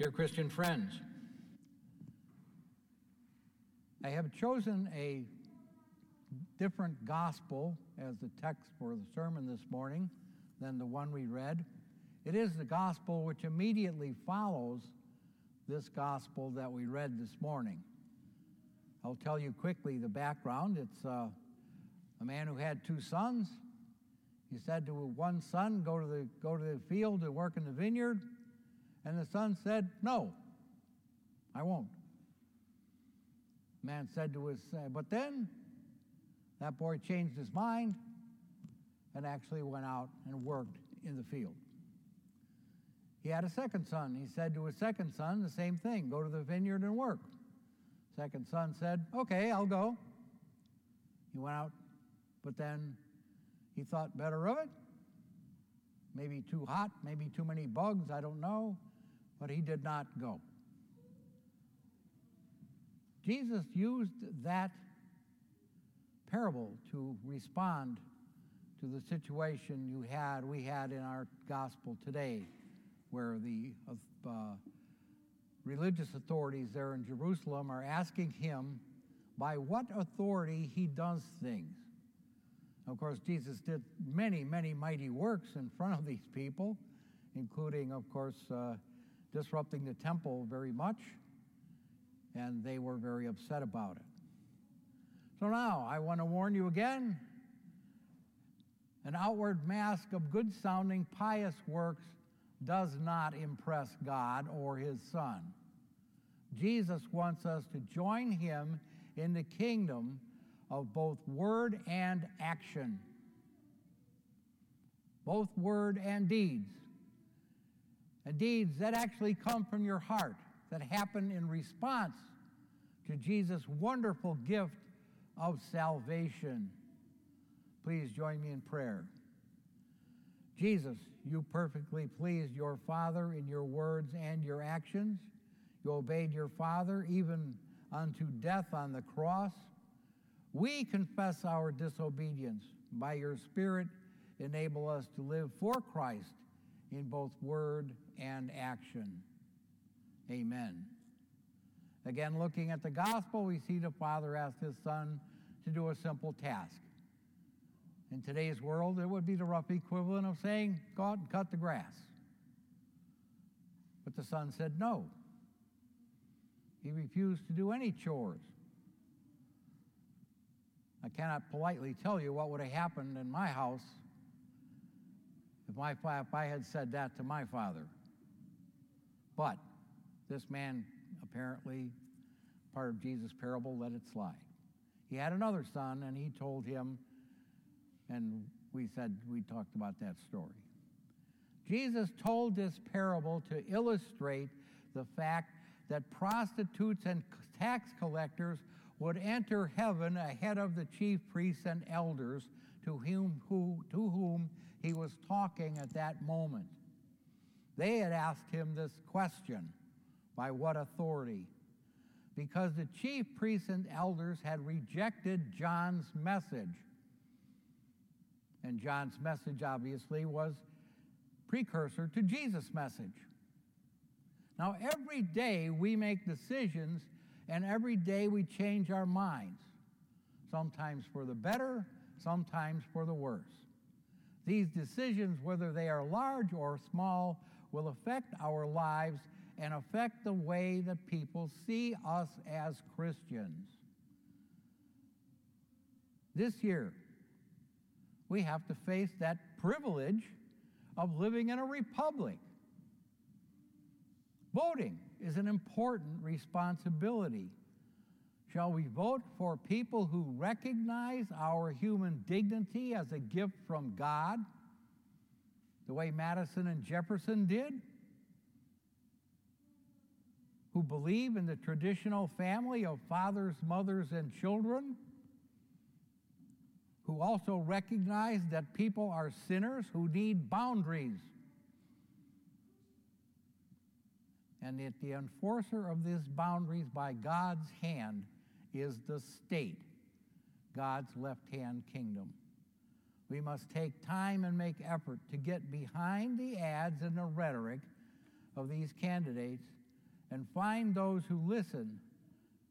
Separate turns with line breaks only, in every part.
Dear Christian friends, I have chosen a different gospel as the text for the sermon this morning than the one we read. It is the gospel which immediately follows this gospel that we read this morning. I'll tell you quickly the background. It's uh, a man who had two sons. He said to one son, "Go to the go to the field to work in the vineyard," and the son said, "No, I won't." Man said to his, uh, but then that boy changed his mind and actually went out and worked in the field. He had a second son. He said to his second son the same thing go to the vineyard and work. Second son said, Okay, I'll go. He went out, but then he thought better of it. Maybe too hot, maybe too many bugs, I don't know, but he did not go. Jesus used that parable to respond to the situation you had, we had in our gospel today, where the uh, religious authorities there in Jerusalem are asking him by what authority he does things. Of course, Jesus did many, many mighty works in front of these people, including, of course, uh, disrupting the temple very much and they were very upset about it. So now I want to warn you again an outward mask of good sounding, pious works does not impress God or His Son. Jesus wants us to join Him in the kingdom of both word and action, both word and deeds. Deeds that actually come from your heart that happen in response to Jesus' wonderful gift of salvation. Please join me in prayer. Jesus, you perfectly pleased your Father in your words and your actions. You obeyed your Father even unto death on the cross. We confess our disobedience. By your Spirit, enable us to live for Christ in both word and action. Amen. Again, looking at the gospel, we see the Father ask his Son to do a simple task. In today's world, it would be the rough equivalent of saying, Go out and cut the grass. But the Son said no. He refused to do any chores. I cannot politely tell you what would have happened in my house if, my, if I had said that to my father. But this man, apparently, part of Jesus' parable, let it slide. He had another son, and he told him, and we said, we talked about that story. Jesus told this parable to illustrate the fact that prostitutes and tax collectors would enter heaven ahead of the chief priests and elders to whom, who, to whom he was talking at that moment. They had asked him this question by what authority? Because the chief priests and elders had rejected John's message. And John's message, obviously, was precursor to Jesus' message. Now, every day we make decisions, and every day we change our minds, sometimes for the better, sometimes for the worse. These decisions, whether they are large or small, will affect our lives and affect the way that people see us as Christians. This year, we have to face that privilege of living in a republic. Voting is an important responsibility. Shall we vote for people who recognize our human dignity as a gift from God, the way Madison and Jefferson did? who believe in the traditional family of fathers, mothers, and children, who also recognize that people are sinners who need boundaries, and that the enforcer of these boundaries by God's hand is the state, God's left hand kingdom. We must take time and make effort to get behind the ads and the rhetoric of these candidates and find those who listen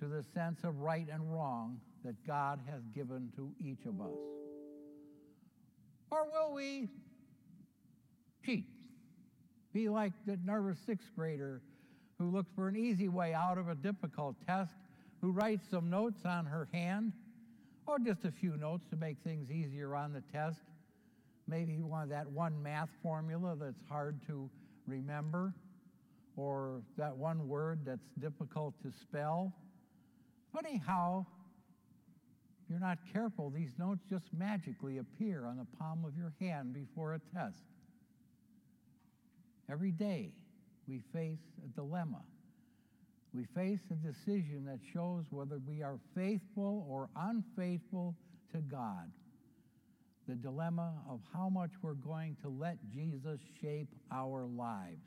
to the sense of right and wrong that God has given to each of us? Or will we cheat? Be like the nervous sixth grader who looks for an easy way out of a difficult test, who writes some notes on her hand, or just a few notes to make things easier on the test. Maybe one that one math formula that's hard to remember, or that one word that's difficult to spell. But anyhow, if you're not careful, these notes just magically appear on the palm of your hand before a test. Every day, we face a dilemma. We face a decision that shows whether we are faithful or unfaithful to God. The dilemma of how much we're going to let Jesus shape our lives.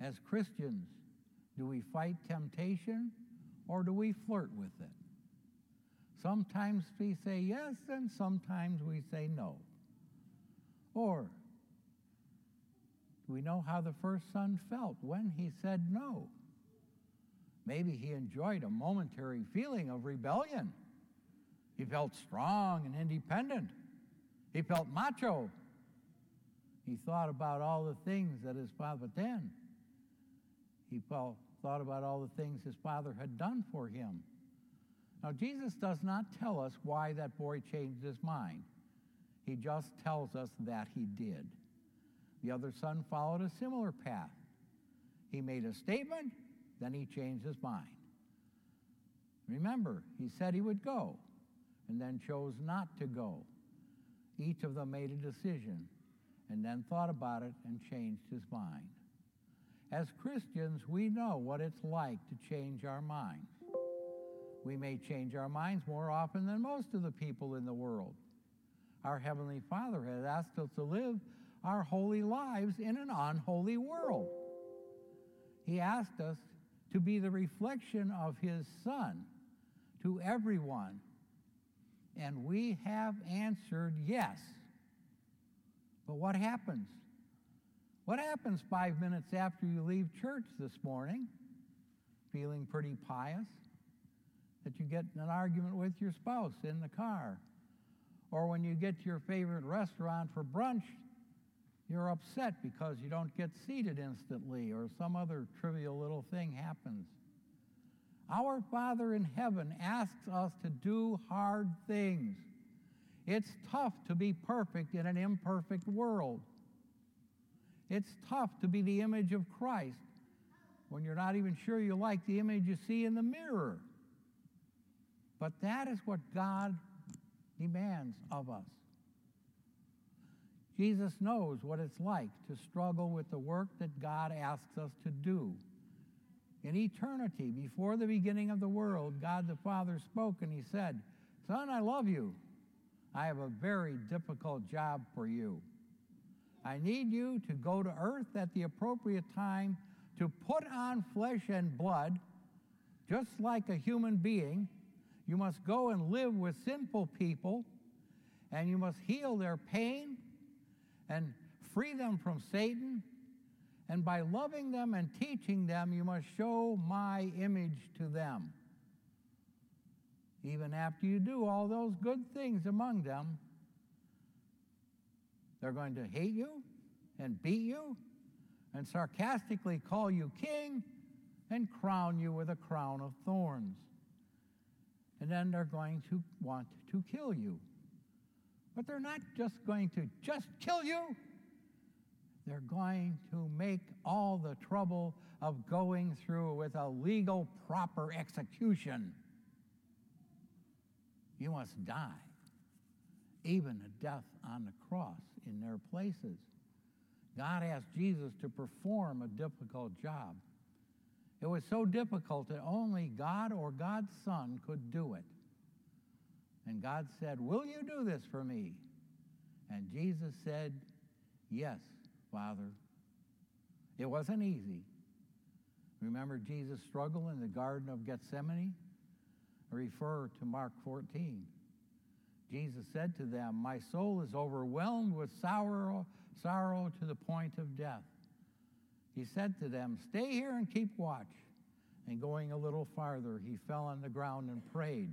As Christians, do we fight temptation or do we flirt with it? Sometimes we say yes and sometimes we say no. Or do we know how the first son felt when he said no? Maybe he enjoyed a momentary feeling of rebellion. He felt strong and independent. He felt macho. He thought about all the things that his father, then he felt, thought about all the things his father had done for him. Now, Jesus does not tell us why that boy changed his mind. He just tells us that he did. The other son followed a similar path. He made a statement, then he changed his mind. Remember, he said he would go and then chose not to go. Each of them made a decision and then thought about it and changed his mind. As Christians, we know what it's like to change our minds. We may change our minds more often than most of the people in the world. Our Heavenly Father has asked us to live our holy lives in an unholy world. He asked us to be the reflection of His Son to everyone. And we have answered yes. But what happens? What happens five minutes after you leave church this morning, feeling pretty pious, that you get in an argument with your spouse in the car? Or when you get to your favorite restaurant for brunch, you're upset because you don't get seated instantly or some other trivial little thing happens. Our Father in heaven asks us to do hard things. It's tough to be perfect in an imperfect world. It's tough to be the image of Christ when you're not even sure you like the image you see in the mirror. But that is what God demands of us. Jesus knows what it's like to struggle with the work that God asks us to do. In eternity, before the beginning of the world, God the Father spoke and He said, Son, I love you. I have a very difficult job for you. I need you to go to earth at the appropriate time to put on flesh and blood, just like a human being. You must go and live with sinful people, and you must heal their pain and free them from Satan. And by loving them and teaching them, you must show my image to them. Even after you do all those good things among them, they're going to hate you and beat you and sarcastically call you king and crown you with a crown of thorns. And then they're going to want to kill you. But they're not just going to just kill you. They're going to make all the trouble of going through with a legal proper execution. You must die, even a death on the cross in their places. God asked Jesus to perform a difficult job. It was so difficult that only God or God's Son could do it. And God said, Will you do this for me? And Jesus said, Yes, Father. It wasn't easy. Remember Jesus' struggle in the Garden of Gethsemane? Refer to Mark 14. Jesus said to them, My soul is overwhelmed with sorrow, sorrow to the point of death. He said to them, Stay here and keep watch. And going a little farther, he fell on the ground and prayed.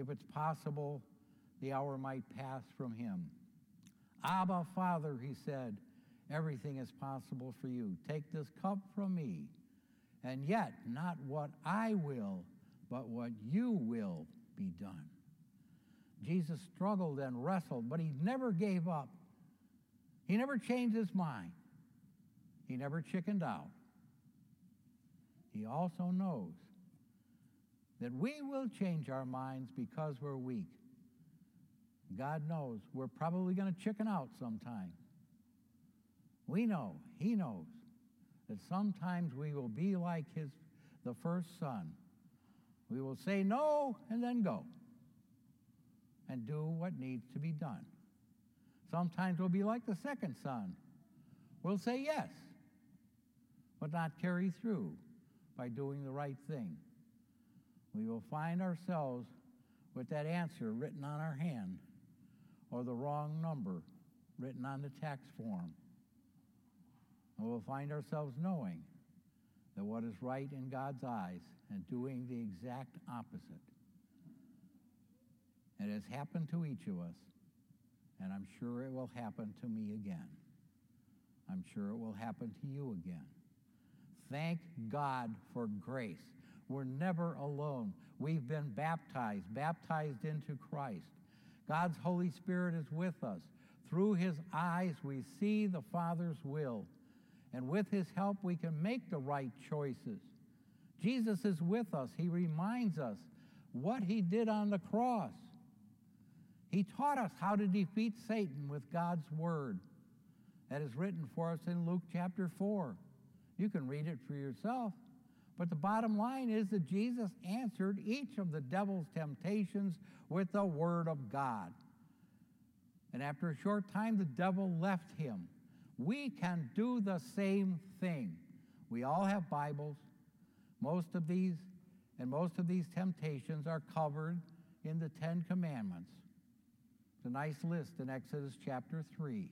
If it's possible, the hour might pass from him. Abba, Father, he said, everything is possible for you. Take this cup from me, and yet not what I will, but what you will be done. Jesus struggled and wrestled, but he never gave up. He never changed his mind. He never chickened out. He also knows that we will change our minds because we're weak. God knows we're probably going to chicken out sometime. We know, He knows, that sometimes we will be like his, the first son. We will say no and then go and do what needs to be done. Sometimes we'll be like the second son. We'll say yes, but not carry through by doing the right thing. We will find ourselves with that answer written on our hand or the wrong number written on the tax form. And we'll find ourselves knowing that what is right in God's eyes and doing the exact opposite. It has happened to each of us, and I'm sure it will happen to me again. I'm sure it will happen to you again. Thank God for grace. We're never alone. We've been baptized, baptized into Christ. God's Holy Spirit is with us. Through his eyes, we see the Father's will. And with his help, we can make the right choices. Jesus is with us. He reminds us what he did on the cross. He taught us how to defeat Satan with God's word. That is written for us in Luke chapter 4. You can read it for yourself. But the bottom line is that Jesus answered each of the devil's temptations with the Word of God. And after a short time, the devil left him. We can do the same thing. We all have Bibles. Most of these and most of these temptations are covered in the Ten Commandments. It's a nice list in Exodus chapter 3.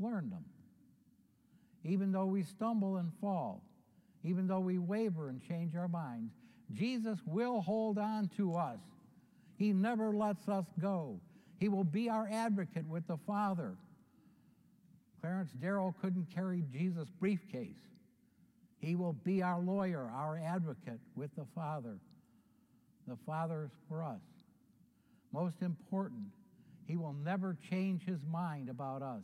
Learn them. Even though we stumble and fall, even though we waver and change our minds, Jesus will hold on to us. He never lets us go. He will be our advocate with the Father. Clarence Darrow couldn't carry Jesus' briefcase. He will be our lawyer, our advocate with the Father. The Father is for us. Most important, He will never change His mind about us.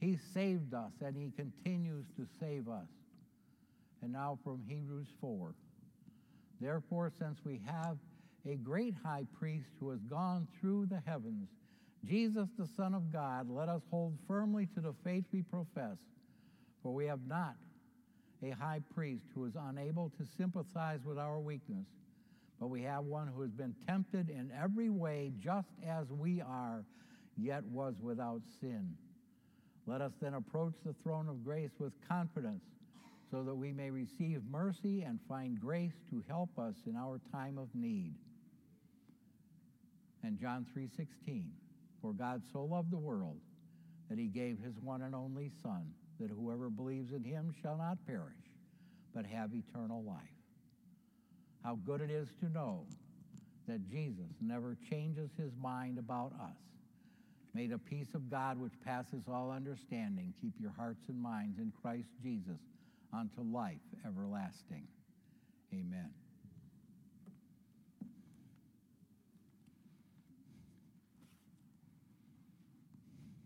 He saved us and He continues to save us. And now from Hebrews 4. Therefore, since we have a great high priest who has gone through the heavens, Jesus, the Son of God, let us hold firmly to the faith we profess. For we have not a high priest who is unable to sympathize with our weakness, but we have one who has been tempted in every way just as we are, yet was without sin. Let us then approach the throne of grace with confidence so that we may receive mercy and find grace to help us in our time of need. And John 3:16, for God so loved the world that he gave his one and only son that whoever believes in him shall not perish but have eternal life. How good it is to know that Jesus never changes his mind about us. May the peace of God, which passes all understanding, keep your hearts and minds in Christ Jesus unto life everlasting. Amen.